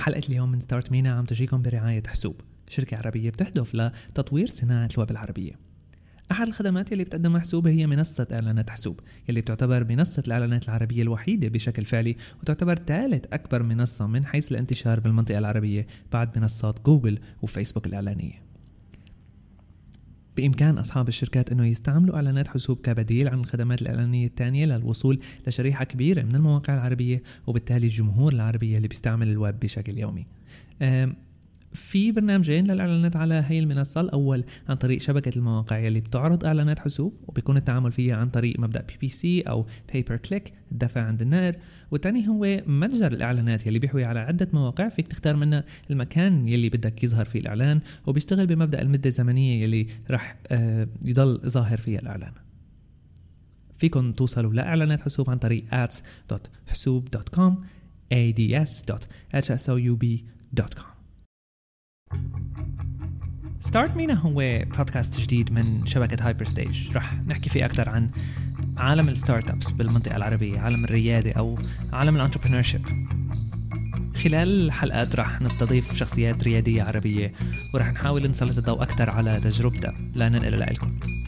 حلقة اليوم من Start MENA عم تجيكم برعاية حسوب شركة عربية بتهدف لتطوير صناعة الويب العربية. أحد الخدمات اللي بتقدمها حسوب هي منصة إعلانات حسوب يلي بتعتبر منصة الإعلانات العربية الوحيدة بشكل فعلي وتعتبر ثالث أكبر منصة من حيث الانتشار بالمنطقة العربية بعد منصات جوجل وفيسبوك الإعلانية. بإمكان أصحاب الشركات أنه يستعملوا إعلانات حسوب كبديل عن الخدمات الإعلانية الثانية للوصول لشريحة كبيرة من المواقع العربية وبالتالي الجمهور العربية اللي بيستعمل الويب بشكل يومي. في برنامجين للإعلانات على هي المنصه الأول عن طريق شبكة المواقع يلي بتعرض إعلانات حسوب وبيكون التعامل فيها عن طريق مبدأ PPC أو pay per click الدفع عند النقر والثاني هو متجر الإعلانات يلي بيحوي على عدة مواقع فيك تختار منها المكان يلي بدك يظهر فيه الإعلان وبيشتغل بمبدأ المدة الزمنية يلي رح آه، يضل ظاهر فيها الإعلان. فيكم توصلوا لإعلانات حسوب عن طريق ads.hsoub.com ads.hsoub.com Start MENA هو بودكاست جديد من شبكة Hyper Stage رح نحكي فيه أكثر عن عالم ال startups بالمنطقة العربية عالم الريادة أو عالم ال entrepreneurship خلال الحلقات رح نستضيف شخصيات ريادية عربية ورح نحاول نسلط الضوء أكثر على تجربتها. لننقل لكم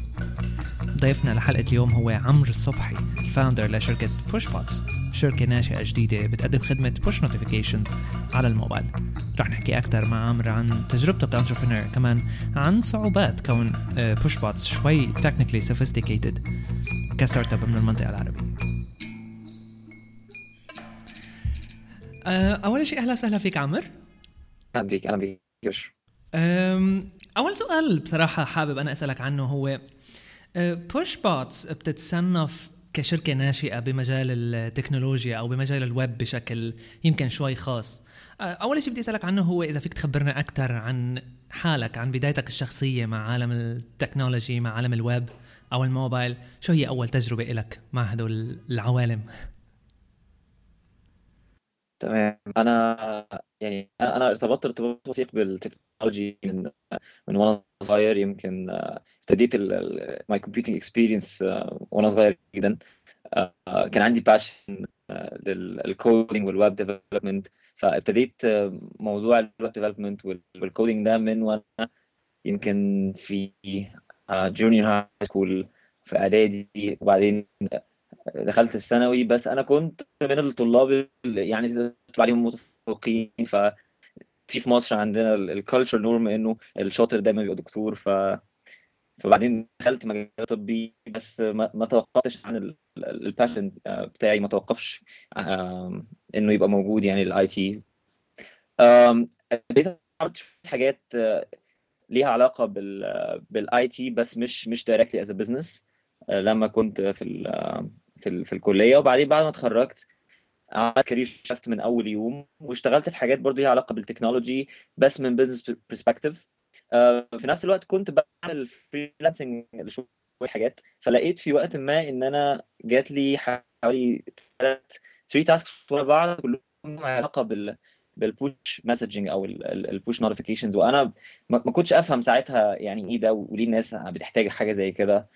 ضيفنا لحلقة اليوم هو عمرو الصبحي ال founder لشركة PushBots شركة ناشئة جديدة بتقدم خدمة push notifications على الموبايل. رح نحكي أكثر مع عمرو عن تجربته ك entrepreneur كمان عن صعوبات كون PushBots شوي technically sophisticated ك startup من المنطقة العربية. آه، أول شيء أهلا وسهلا فيك عمرو. أهلا بيك أهلا بيك أول سؤال بصراحة حابب أنا أسألك عنه هو PushBots بتتصنف كشركة ناشئة بمجال التكنولوجيا أو بمجال الويب بشكل يمكن شوي خاص. أول شيء بدي أسألك عنه هو إذا فيك تخبرنا أكثر عن حالك عن بدايتك الشخصية مع عالم ال technology مع عالم الويب أو الموبايل. شو هي أول تجربة لك مع هدول العوالم؟ تمام. أنا يعني أنا ارتبطت ارتباط وثيق بال technology من من وأنا صغير يمكن ابتديت my computing experience وأنا صغير جدا. آه، كان عندي passion لل coding وال web development فابتديت موضوع ال web development وال coding ده من وأنا يمكن في junior high school في إعدادي. وبعدين دخلت في ثانوي. بس أنا كنت من الطلاب يعني عليهم متفوقين. ف في في مصر عندنا ال culture norm إنه الشاطر دايما بيبقى دكتور ف فبعدين دخلت مجال طبي بس ما, ما توقفتش عن ال passion بتاعي ما توقفش إنه يبقى موجود يعني ال IT بديت حاجات ليها علاقة بال بال IT بس مش مش directly as business لما كنت في في الكلية وبعدين بعد ما اتخرجت عملت career shift من أول يوم واشتغلت في حاجات برضه ليها علاقة بال technology بس من business perspective في نفس الوقت كنت بعمل freelancing شوية حاجات فلقيت في وقت ما إن أنا جات لي حوالي 3 tasks ورا بعض كلهم علاقة بال بال push messaging أو ال push notifications وأنا ما كنتش أفهم ساعتها يعني إيه ده وليه الناس بتحتاج حاجة زي كده.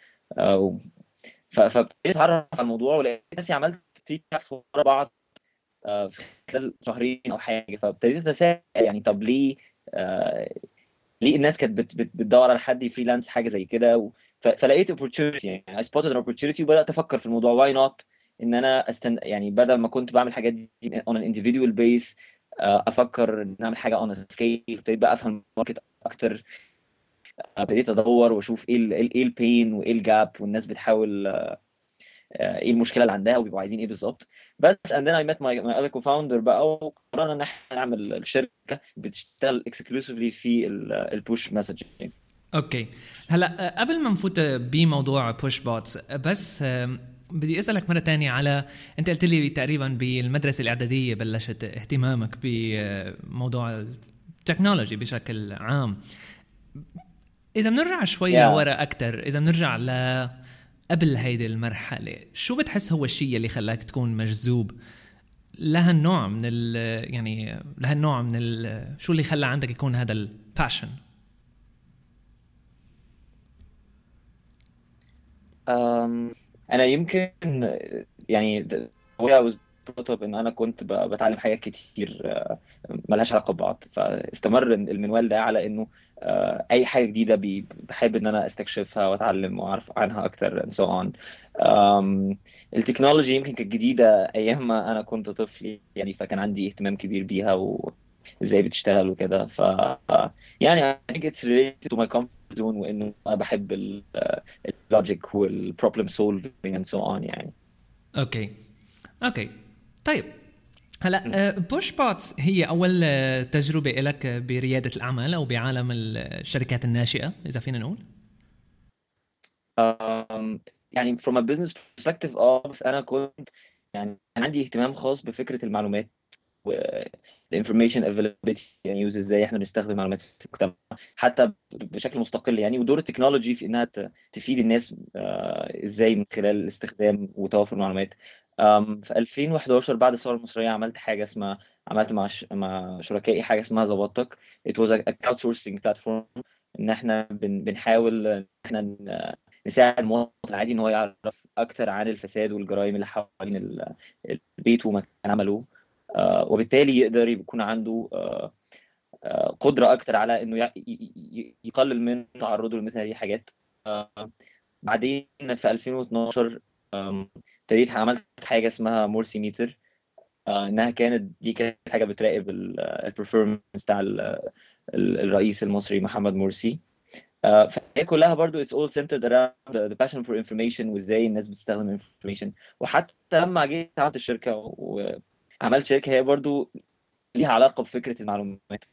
فابتديت أتعرف على الموضوع ولقيت نفسي عملت 3 tasks ورا بعض في خلال شهرين أو حاجة. فابتديت اتساءل يعني طب ليه ليه الناس كانت بت بت بتدور على حد freelance حاجة زي كده. فلقيت opportunity يعني spotted an opportunity وبدأت أفكر في الموضوع. Why not إن أنا استن يعني بدل ما كنت بعمل حاجات دي on an individual base أفكر نعمل حاجة on a scale. ابتديت بقى أفهم ال market أكتر. ابتديت أدور وأشوف إيه إيه ال pain وإيه ال gap والناس بتحاول إيه المشكلة اللي عندها وبيبقوا عايزين إيه بالظبط. بس and then I met my, my other co-founder بقى وقررنا إن إحنا نعمل الشركة بتشتغل exclusively في ال push messaging okay. هلأ قبل ما نفوت بموضوع PushBots بس بدي أسألك مرة تانية على أنت قلت لي تقريبا بالمدرسة الإعدادية بلشت اهتمامك بموضوع ال technology بشكل عام. إذا بنرجع شوي yeah. لورا أكثر إذا بنرجع ل قبل هيدي المرحلة شو بتحس هو الشيء اللي خلاك تكون مجذوب لهالنوع من ال يعني لهالنوع من ال شو اللي خلى عندك يكون هذا ال passion أنا يمكن يعني way I was brought up إن أنا كنت بتعلم حاجات كتير ملهاش علاقة ببعض. فاستمر المنوال ده على إنه آه، أي حاجة جديدة بحب إن أنا استكشفها وأتعلم وأعرف عنها أكتر and so on. ال technology يمكن كانت جديدة أيام ما أنا كنت طفل يعني فكان عندي اهتمام كبير بيها وإزاي بتشتغل وكده. ف يعني I think it's related to my comfort zone وإنه أنا بحب ال logic وال problem solving and so on يعني. okay okay طيب. هلا بوش بوتس هي أول آه، تجربة لك بريادة الأعمال أو بعالم الشركات الناشئة إذا فينا نقول؟ um, يعني from a business perspective آه بس أنا كنت يعني كان عندي اهتمام خاص بفكرة المعلومات و the information availability يعني use إزاي إحنا بنستخدم المعلومات في المجتمع حتى بشكل مستقل. يعني ودور ال technology في إنها تفيد الناس آه، إزاي من خلال الاستخدام وتوافر المعلومات. في 2011 بعد الثورة المصرية عملت حاجة اسمها عملت مع ش... مع شركائي حاجة اسمها it was a a crowdsourcing platform إن إحنا بن... بنحاول إن إحنا ن- نساعد المواطن العادي إن هو يعرف أكتر عن الفساد والجرائم اللي حوالين ال- البيت ومكان عمله. آه، وبالتالي يقدر يكون عنده آه، آه، قدرة أكتر على إنه ي- ي- يقلل من تعرضه لمثل هذه الحاجات. آه، بعدين في 2012 آم، ابتديت عملت حاجة اسمها Morsi Meter إنها كانت دي كانت حاجة بتراقب ال performance بتاع ال- ال- الرئيس المصري محمد مرسي. آه، فهي كلها برضو all centered around the, the passion for information وإزاي الناس بتستخدم information. وحتى لما جيت عملت الشركة وعملت شركة هي برضو ليها علاقة بفكرة المعلومات.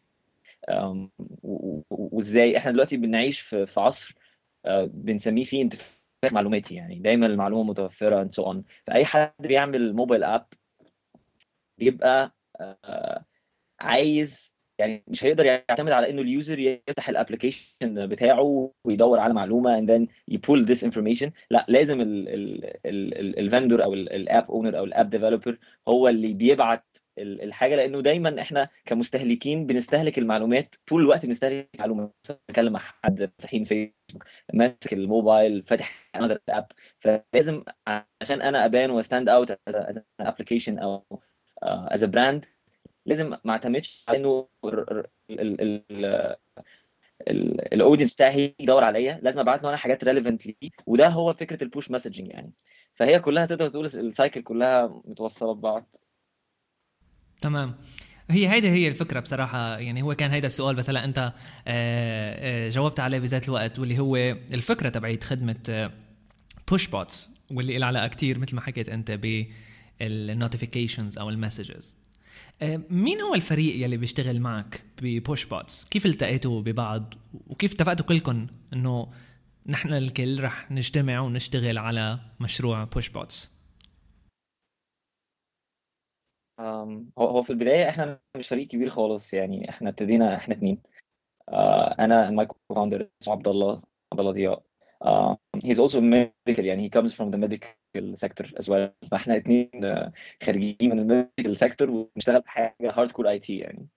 وإزاي إحنا دلوقتي بنعيش في عصر آه، بنسميه فيه اندفاع معلوماتي يعني دايما المعلومة متوفرة and so on. فأي حد بيعمل موبايل app بيبقى آه، عايز يعني مش هيقدر يعتمد على إنه ال user يفتح ال application بتاعه ويدور على معلومة then you pull this information. لا لازم ال vendor أو ال app owner أو ال app developer هو اللي بيبعت ال- الحاجة. لأنه دايما إحنا كمستهلكين بنستهلك المعلومات طول الوقت بنستهلك معلومات بنتكلم مع حد فاتحين فيسبوك ماسك الموبايل فاتح another app فلازم عشان أنا أبان و stand out as application أو as brand لازم ما اعتمدش على إنه ال audience بتاعي يدور عليا لازم أبعت له أنا حاجات relevant ليه وده هو فكرة ال push messaging يعني. فهي كلها تقدر تقول ال cycle كلها متوصلة ببعض. تمام. هي هيدي هي الفكرة بصراحة. يعني هو كان هيدا السؤال بس هلا أنت آه، آه، جاوبت عليه بذات الوقت واللي هو الفكرة تبعت خدمة بوش بوتس واللي لها علاقة كثير مثل ما حكيت أنت بال notifications أو ال messages مين هو الفريق يلي بيشتغل معك ببوش بوتس كيف التقيتوا ببعض؟ وكيف اتفقتوا كلكم إنه نحن الكل رح نجتمع ونشتغل على مشروع بوش بوتس هو هو في البداية إحنا مش فريق كبير خالص يعني إحنا ابتدينا إحنا اتنين. آه، أنا ال my co-founder اسمه عبد الله عبد الله ضياء he's also medical يعني he comes from the medical sector as well. فإحنا اتنين خارجين من ال medical sector وبنشتغل بحاجه hardcore IT يعني.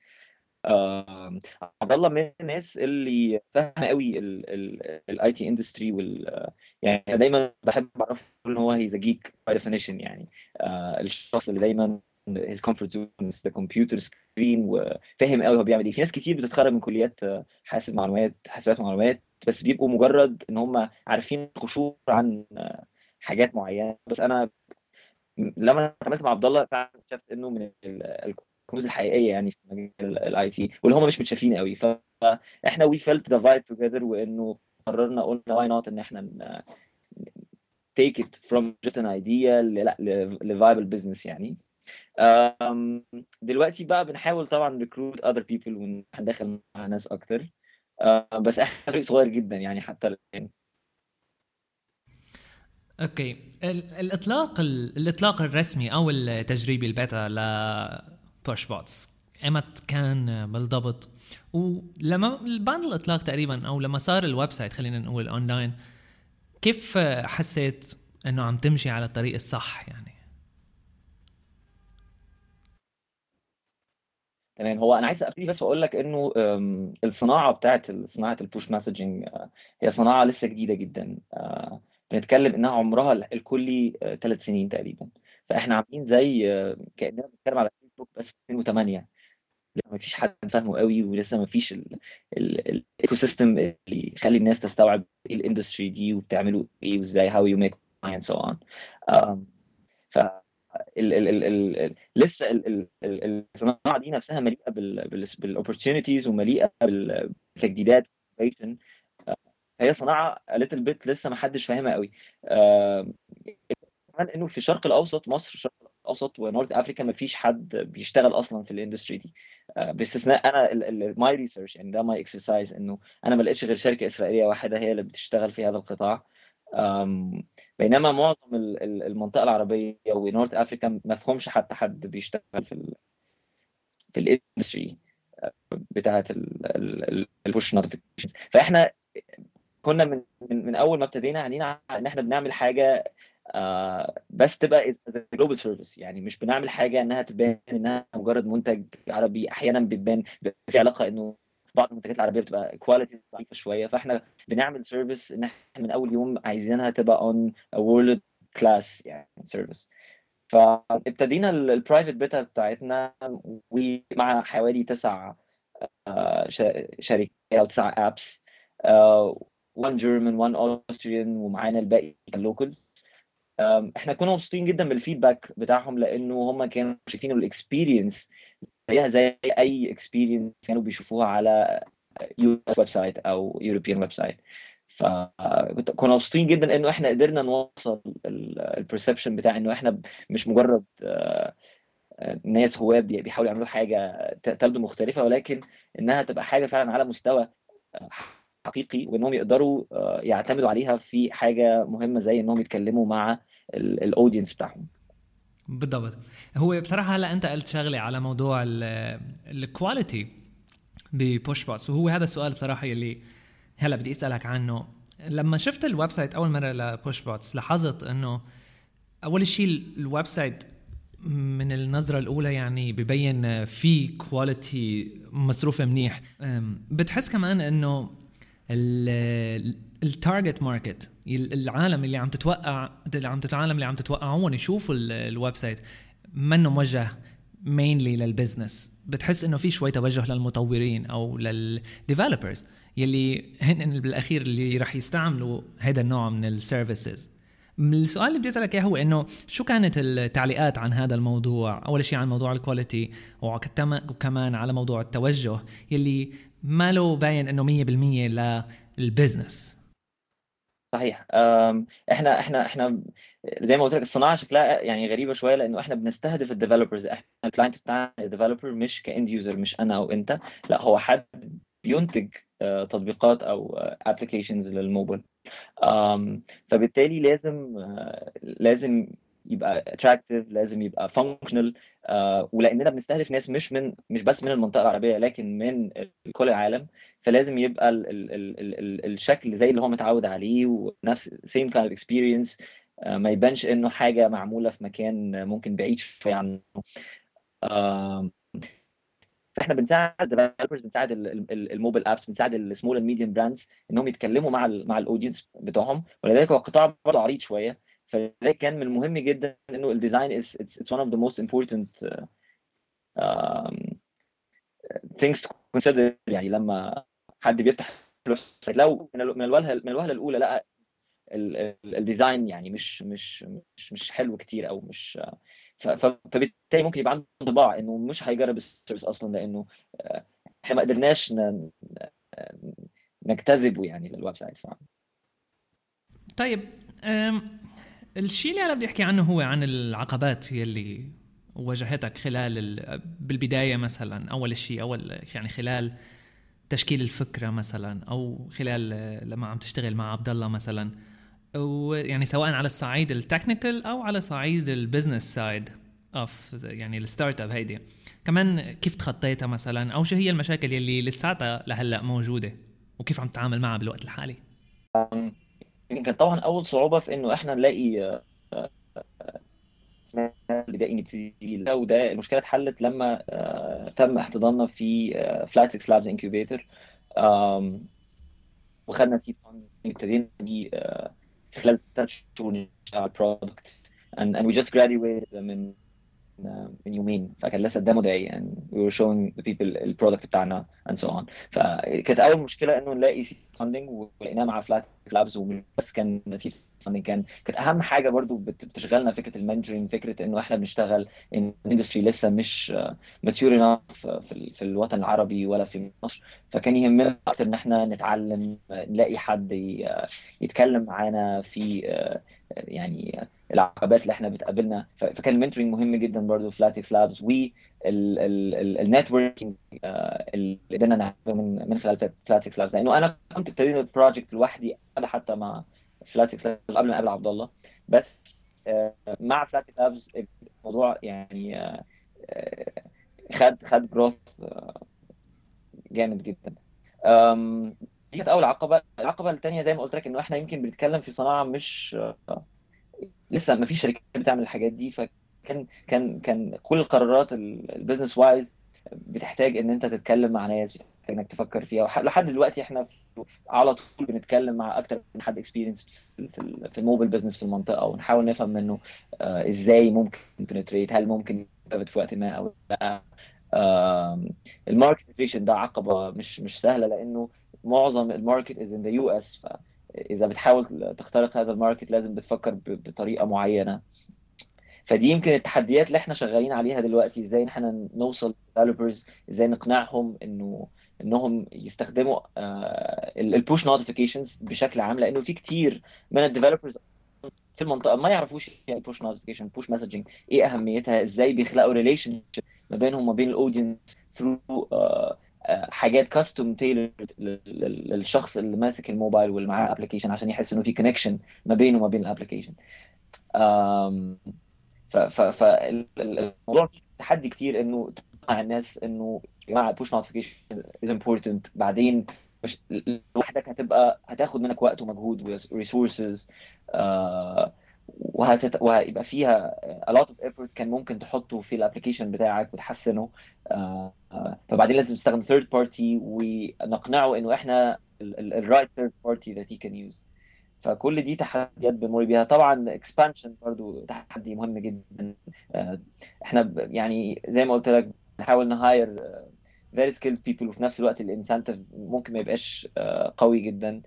عبد الله من الناس اللي فاهمة قوي ال IT industry وال يعني دايما بحب اعرف إن هو he's geek by definition يعني. آه، الشخص اللي دايما his comfort zone is the computer screen وفاهم قوي هو بيعمل إيه. في ناس كتير بتتخرج من كليات حاسب معلومات حاسبات معلومات بس بيبقوا مجرد إن هم عارفين قشور عن حاجات معينة. بس أنا لما اتعاملت مع عبد الله اكتشفت إنه من ال- الكنوز الحقيقية يعني في مجال ال IT واللي هم مش متشافين قوي. فاحنا we felt the vibe together وإنه قررنا قلنا why not إن إحنا take it from just an idea لأ ل viable business يعني. دلوقتي بقى بنحاول طبعا recruit other people وندخل مع ناس أكتر. أه، بس إحنا فريق صغير جدا يعني حتى الآن. okay. ال- الإطلاق ال- الإطلاق الرسمي أو التجريبي البيتا ل بوش بوتس إيمتى كان بالضبط. ولما بعد الإطلاق تقريبا أو لما صار ال website خلينا نقول اونلاين كيف حسيت إنه عم تمشي على الطريق الصح يعني؟ تمام. هو أنا عايز أبتدي بس وأقول لك إنه الصناعة بتاعت صناعة ال push messaging هي صناعة لسه جديدة جدا. أه، بنتكلم إنها عمرها ال- الكلي ثلاث سنين تقريبا. فإحنا عاملين زي كأننا بنتكلم على فيسبوك بس في 2008 لسه ما فيش حد فاهمه قوي ولسه ما فيش ال ecosystem اللي يخلي الناس تستوعب إيه ال industry دي وبتعملوا إيه وإزاي you make money and so on. ف ال ال ال ال ال لسه ال ال الصناعة دي نفسها مليئة بال opportunities ومليئة بالتجديدات هي صناعة little bit لسه ما حدش فاهمها قوي. كمان إنه في الشرق الأوسط مصر الشرق الأوسط و North Africa ما فيش حد بيشتغل أصلا في ال industry دي. باستثناء أنا my research يعني ده my exercise إنه أنا ما لقيتش غير شركة إسرائيلية واحدة هي اللي بتشتغل في هذا القطاع. بينما معظم المنطقة العربية و North Africa ما فيهمش حتى حد بيشتغل في ال في ال industry بتاعت ال push notifications فإحنا كنا من من أول ما ابتدينا عنينا إن إحنا بنعمل حاجة بس تبقى global service يعني مش بنعمل حاجة إنها تبان إنها مجرد منتج عربي أحيانا بتبان في علاقة إنه بعض المنتجات العربية بتبقى quality ضعيفة شوية فإحنا بنعمل service إن إحنا من أول يوم عايزينها تبقى on world class يعني service فابتدينا ال private beta بتاعتنا ومع حوالي تسع شركات أو تسع apps 1 German 1 Austrian ومعانا الباقي كان locals إحنا كنا مبسوطين جدا بال feedback بتاعهم لأنه هم كانوا شايفين ال experience زيها زي أي experience كانوا بيشوفوها على US website أو European website فكنا مبسوطين جدا إنه إحنا قدرنا نوصل ال perception بتاع إنه إحنا مش مجرد ناس هواة بيحاولوا يعملوا حاجة تبدو مختلفة ولكن إنها تبقى حاجة فعلا على مستوى حقيقي وانهم يقدروا يعتمدوا عليها في حاجة مهمة زي إنهم يتكلموا مع ال audience بتاعهم. بالضبط. هو بصراحة هلا أنت قلت شغلة على موضوع ال quality ببوش بوتس وهو هذا السؤال بصراحة يلي هلا بدي أسألك عنه. لما شفت ال website أول مرة لبوش بوتس لاحظت إنه أول شيء ال website من النظرة الأولى يعني ببين في quality مصروفة منيح. بتحس كمان إنه ال target market العالم اللي عم تتوقع اللي عم تتعالم اللي عم تتوقعون يشوفوا ال website منه موجه mainly لل business بتحس إنه في شوي توجه للمطورين أو لل developers يلي هن بالأخير اللي رح يستعملوا هذا النوع من ال services السؤال اللي بدي أسألك إياه هو إنه شو كانت التعليقات عن هذا الموضوع؟ أول شيء عن موضوع ال quality وكمان على موضوع التوجه يلي ما له باين إنه 100% لل business؟ صحيح. إحنا إحنا إحنا زي ما قلت لك الصناعة شكلها يعني غريبة شوية لإنه إحنا بنستهدف ال developers إحنا ال client بتاعنا ال developer مش ك end user مش أنا أو أنت. لا هو حد بينتج تطبيقات أو applications لل mobile فبالتالي لازم لازم يبقى attractive لازم يبقى functional uh, ولأننا بنستهدف ناس مش من مش بس من المنطقة العربية لكن من كل العالم. فلازم يبقى ال ال ال ال ال الشكل زي اللي هو متعود عليه ونفس kind of experience uh, ما يبانش إنه حاجة معمولة في مكان ممكن بعيد شوية عنه. فاحنا بنساعد ال developers بنساعد ال mobile apps بنساعد ال small and medium brands إنهم يتكلموا مع ال مع ال audience بتوعهم. ولذلك هو القطاع برضه عريض شوية. فلذلك كان من المهم جدا إنه ال design is it's, it's one of the most important uh, um, things to consider يعني لما حد بيفتح لو من الوهله من الوهله الأولى لقى ال design يعني مش مش مش مش حلو كتير أو مش فبالتالي ممكن يبقى عنده انطباع إنه مش هيجرب ال service أصلا لأنه إحنا ما قدرناش نجتذبه يعني لل website. طيب الشيء اللي أنا بدي أحكي عنه هو عن العقبات يلي واجهتك خلال بالبداية مثلا أول شيء أول يعني خلال تشكيل الفكرة مثلا أو خلال لما عم تشتغل مع عبد الله مثلا. ويعني سواء على الصعيد ال technical أو على صعيد ال business side of يعني ال startup هيدي. كمان كيف تخطيتها مثلا؟ أو شو هي المشاكل يلي لساتها لهلأ موجودة؟ وكيف عم تتعامل معها بالوقت الحالي؟ يمكن طبعا أول صعوبة في إنه إحنا نلاقي بداية نبتدي وده المشكلة اتحلت لما تم احتضاننا في Flat6Labs incubator وخدنا seed fund ابتدينا دي خلال ثلاث شهور على ال product and, and we just graduated من من يومين. فكان لسه قدامه دقايق يعني we were showing the people ال product بتاعنا and so on. فكانت أول مشكلة إنه نلاقي seed funding ولقيناه مع Flat6Labs بس كان seed funding كان كانت أهم حاجة برضو بتشغلنا فكرة ال mentoring فكرة إنه إحنا بنشتغل ان ال industry لسه مش mature enough في, في الوطن العربي ولا في مصر. فكان يهمنا أكتر إن إحنا نتعلم نلاقي حد يتكلم معانا في يعني العقبات اللي إحنا بتقابلنا. فكان ال mentoring مهم جدا برضه في Flat6Labs و ال networking اللي قدرنا نعمله من خلال Flat6Labs لأنه أنا كنت ابتديت ال project لوحدي حتى مع Flat6Labs قبل ما اقابل عبد الله بس آه، مع Flat6Labs الموضوع يعني آه، خد خد growth آه، جامد جدا. دي كانت أول عقبة. العقبة الثانية زي ما قلت لك إنه إحنا يمكن بنتكلم في صناعة مش لسه ما فيش شركات بتعمل الحاجات دي. فكان كان كان كل القرارات ال business wise بتحتاج إن أنت تتكلم مع ناس إنك تفكر فيها. لحد دلوقتي إحنا على طول بنتكلم مع أكتر من حد experienced في في ال mobile business في المنطقة ونحاول نفهم منه آه، إزاي ممكن بنتريت هل ممكن في وقت ما أو لا. ال market ده عقبة مش مش سهلة لأنه معظم ال market is in the US إذا بتحاول تخترق هذا ال market لازم بتفكر بطريقة معينة. فدي يمكن التحديات اللي إحنا شغالين عليها دلوقتي إزاي إن إحنا نوصل developers إزاي نقنعهم إنه إنهم يستخدموا ال push notifications بشكل عام لأنه في كتير من ال developers في المنطقة ما يعرفوش يعني push notification push messaging إيه أهميتها؟ إزاي بيخلقوا relation ما بينهم وما بين ال audience through حاجات custom tailored للشخص اللي ماسك الموبايل واللي معاه application عشان يحس إنه في connection ما بينه وما بين ال application فالموضوع تحدي كتير إنه تقنع الناس إنه يا جماعة ال push notification is important بعدين لوحدك هتبقى هتاخد منك وقت ومجهود و resources وهتت... وهيبقى فيها a lot of effort كان ممكن تحطه في ال application بتاعك وتحسنه. آه، آه، فبعدين لازم تستخدم third party ونقنعه إنه إحنا ال right third party that he can use. فكل دي تحديات بنمر بيها. طبعا expansion برضو تحدي مهم جدا. آه، إحنا يعني زي ما قلت لك بنحاول ن hire very skilled people وفي نفس الوقت ال incentive ممكن ما يبقاش قوي جدا.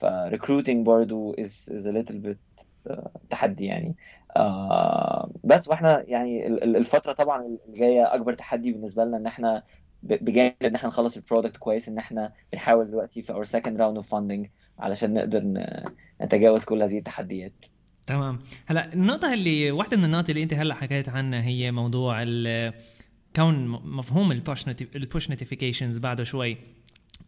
ف recruiting برضو is, is a little bit تحدي يعني. آه بس وإحنا يعني الفترة طبعا الجاية أكبر تحدي بالنسبة لنا إن إحنا بجانب إن إحنا نخلص ال product كويس إن إحنا بنحاول دلوقتي في our second round of funding علشان نقدر نتجاوز كل هذه التحديات. تمام. هلأ النقطة اللي واحدة من النقط اللي أنت هلأ حكيت عنها هي موضوع كون مفهوم ال push notifications بعده شوي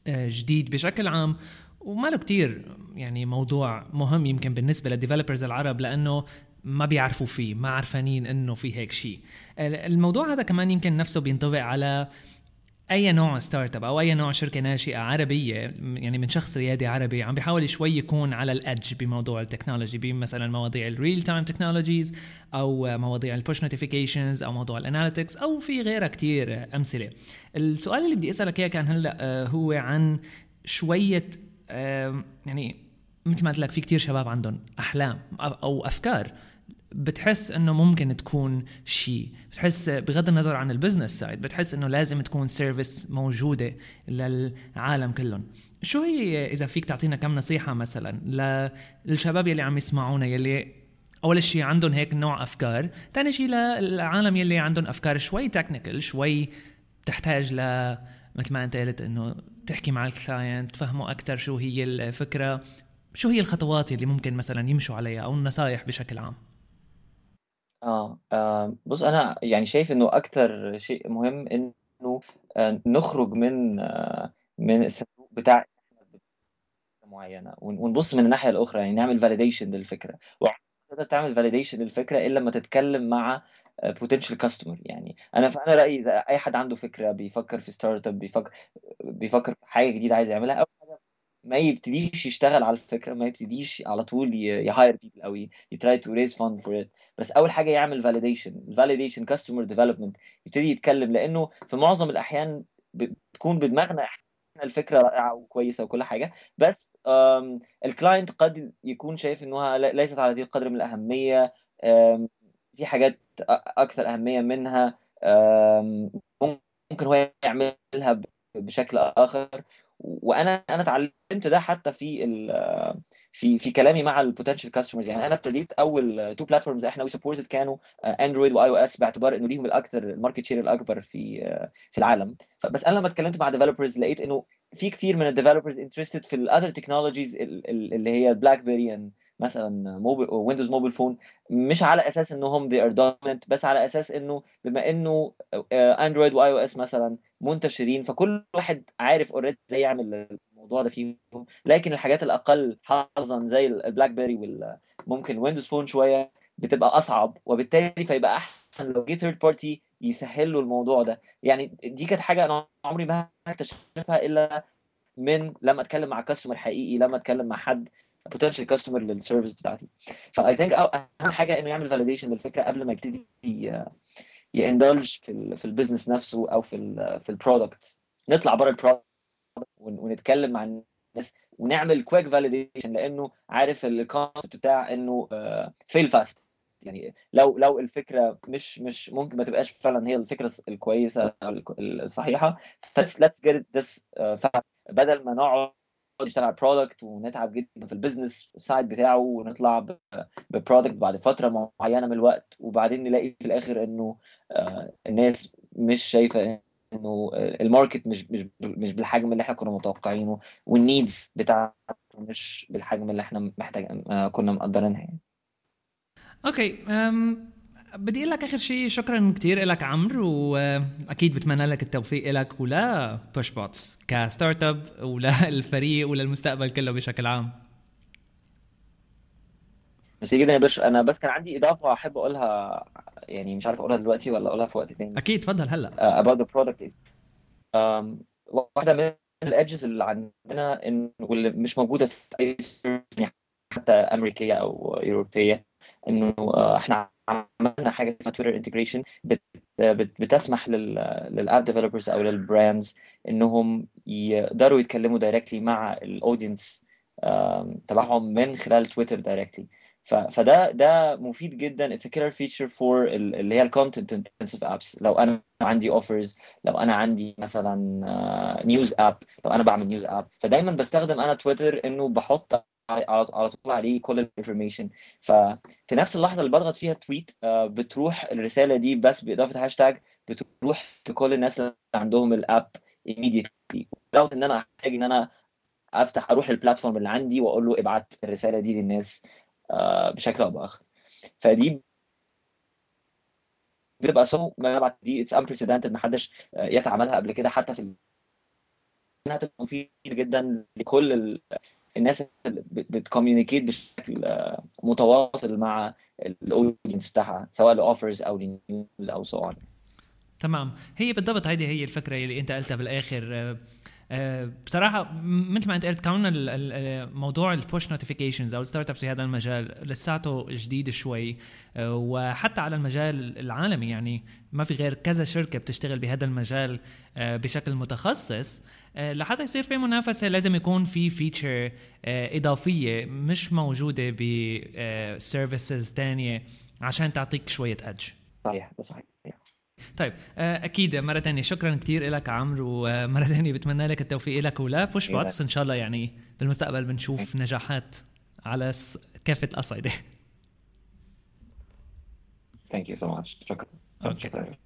آه، جديد بشكل عام. وما له كتير يعني موضوع مهم يمكن بالنسبة لل developers العرب لأنه ما بيعرفوا فيه ما عارفانين إنه في هيك شيء. الموضوع هذا كمان يمكن نفسه بينطبق على أي نوع startup أو أي نوع شركة ناشئة عربية يعني من شخص ريادي عربي عم بيحاول شوي يكون على ال edge بموضوع التكنولوجي بمثلا مواضيع ال real-time technologies أو مواضيع ال push notifications أو موضوع ال analytics أو في غيرها كتير أمثلة. السؤال اللي بدي أسألك إياه كان هلأ آه، هو عن شوية يعني مثل ما قلت لك في كتير شباب عندهم أحلام أو أفكار. بتحس إنه ممكن تكون شيء بتحس بغض النظر عن ال business side بتحس إنه لازم تكون service موجودة للعالم كلهم. شو هي إذا فيك تعطينا كم نصيحة مثلا للشباب يلي عم يسمعونا يلي أول شيء عندهم هيك نوع أفكار ثاني شيء للعالم يلي عندهم أفكار شوي technical شوي تحتاج ل مثل ما أنت قلت إنه تحكي مع ال client تفهموا أكثر شو هي الفكرة شو هي الخطوات اللي ممكن مثلا يمشوا عليها أو النصائح بشكل عام. آه. آه بُص أنا يعني شايف إنه أكتر شيء مهم إنه آه نخرج من آه من الصندوق بتاع معيّنة ونبُص من الناحية الأخرى، يعني نعمل validation للفكرة، تقدر تعمل validation للفكرة إلا لمّا تتكلّم مع آه، potential customer يعني أنا فأنا رأيي إذا أي حد عنده فكرة بيفكّر في startup بيفكّر بيفكّر في حاجة جديدة عايز يعملها أول حاجة ما يبتديش يشتغل على الفكرة، ما يبتديش على طول ي يhire people أو ي try to raise fund for it، بس أول حاجة يعمل validation validation customer development. يبتدي يتكلم، لإنه في معظم الأحيان بتكون بدماغنا إحنا الفكرة رائعة وكويسة وكل حاجة، بس ال client قد يكون شايف إنها ليست على هذه القدر من الأهمية، آمم في حاجات أكثر أهمية منها ممكن هو يعملها بشكل آخر. وأنا أنا اتعلمت ده حتى في في في كلامي مع ال potential customers يعني أنا ابتديت أول two platforms إحنا we supported كانوا Android و iOS باعتبار إنه ليهم الأكثر ال market share الأكبر في في العالم. بس أنا لما اتكلمت مع developers لقيت إنه في كثير من ال developers interested في ال other technologies اللي هي ال BlackBerry مثلا موبل Windows mobile phone مش على أساس إنهم they are dominant بس على أساس إنه بما إنه Android و iOS مثلا منتشرين فكل واحد عارف already إزاي يعمل الموضوع ده فيهم. لكن الحاجات الأقل حظا زي ال BlackBerry وممكن Windows Phone شوية بتبقى أصعب وبالتالي فيبقى أحسن لو جه third party يسهل له الموضوع ده. يعني دي كانت حاجة أنا عمري ما اكتشفها إلا من لما أتكلم مع customer حقيقي لما أتكلم مع حد potential customer لل service بتاعتي. ف I think أهم حاجة إنه يعمل validation للفكرة قبل ما يبتدي ي indulge في في ال business نفسه أو في ال في ال product نطلع بره ال product ونتكلم مع الناس ونعمل quick validation لأنه عارف ال concept بتاع إنه fail fast يعني لو لو الفكرة مش مش ممكن ما تبقاش فعلا هي الفكرة الكويسة أو الصحيحة let's get this fast. بدل ما نقعد نشتغل على product ونتعب جدا في ال business side بتاعه ونطلع ب product بعد فترة معينة من الوقت وبعدين نلاقي في الآخر إنه الناس مش شايفة إنه ال market مش مش مش بالحجم اللي إحنا كنا متوقعينه وال needs بتاعته مش بالحجم اللي إحنا محتاج كنا مقدرينها يعني. okay بدي أقول لك آخر شيء شكرا كثير لك عمرو وأكيد بتمنى لك التوفيق لك ولا Pushbots ك startup ولا الفريق ولا المستقبل كله بشكل عام. ميرسي جدا يا باشا أنا بس كان عندي إضافة أحب أقولها يعني مش عارف أقولها دلوقتي ولا أقولها في وقت تاني. أكيد تفضل هلا. uh, about the product. um, واحدة من ال edges اللي عندنا إن واللي مش موجودة في أي حتة أمريكية أو أوروبية إنه إحنا عملنا حاجة اسمها Twitter integration بتسمح لل app developers أو لل brands إنهم يقدروا يتكلموا directly مع ال audience تبعهم من خلال تويتر directly فده ده مفيد جدا. it's killer feature for اللي هي ال content intensive apps لو أنا عندي offers لو أنا عندي مثلا news app لو أنا بعمل news app فدايما بستخدم أنا تويتر إنه بحط على طول عليه كل ال information. ففي نفس اللحظة اللي بضغط فيها tweet بتروح الرسالة دي بس بإضافة هاشتاج بتروح لكل الناس اللي عندهم ال app immediately. Without إن أنا أحتاج إن أنا أفتح أروح ال platform اللي عندي وأقول له ابعت الرسالة دي للناس بشكل أو بآخر. فدي بتبقى so ما ابعت دي it's unprecedented ما حدش بيعملها قبل كده. حتى في انها تبقى مفيد جدا لكل. الناس بت communicate بشكل متواصل مع ال audience بتاعها سواء ل offers أو ل news أو so on تمام. هي بالضبط هيدي هي الفكرة اللي أنت قلتها بالآخر بصراحة مثل ما انت قلت كون موضوع ال push notifications أو ال startups في هذا المجال لساته جديد شوي. وحتى على المجال العالمي يعني ما في غير كذا شركة بتشتغل بهذا المجال بشكل متخصص. لحتى يصير في منافسة لازم يكون في feature إضافية مش موجودة ب services تانية عشان تعطيك شوية edge صحيح صحيح. طيب أكيد مرة ثانية شكرا كثير لك عمرو ومرة ثانية بتمنى لك التوفيق لك ول Push Bots إن شاء الله يعني بالمستقبل بنشوف نجاحات على كافة الأصعدة. Thank you so much شكرا. Okay.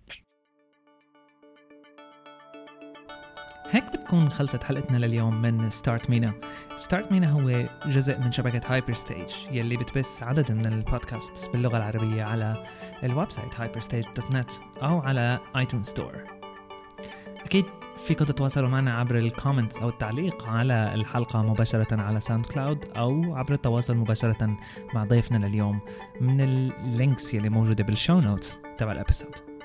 هيك بتكون خلصت حلقتنا لليوم من ستارت مينا ستارت مينا هو جزء من شبكة هايبر ستيج يلي بتبث عدد من البودكاست باللغة العربية على ال website hyperstage.net أو على iTunes Store أكيد فيكم تتواصلوا معنا عبر ال comments أو التعليق على الحلقة مباشرة على ساوند كلاود أو عبر التواصل مباشرة مع ضيفنا لليوم من ال links يلي موجودة بال show notes تبع ال episode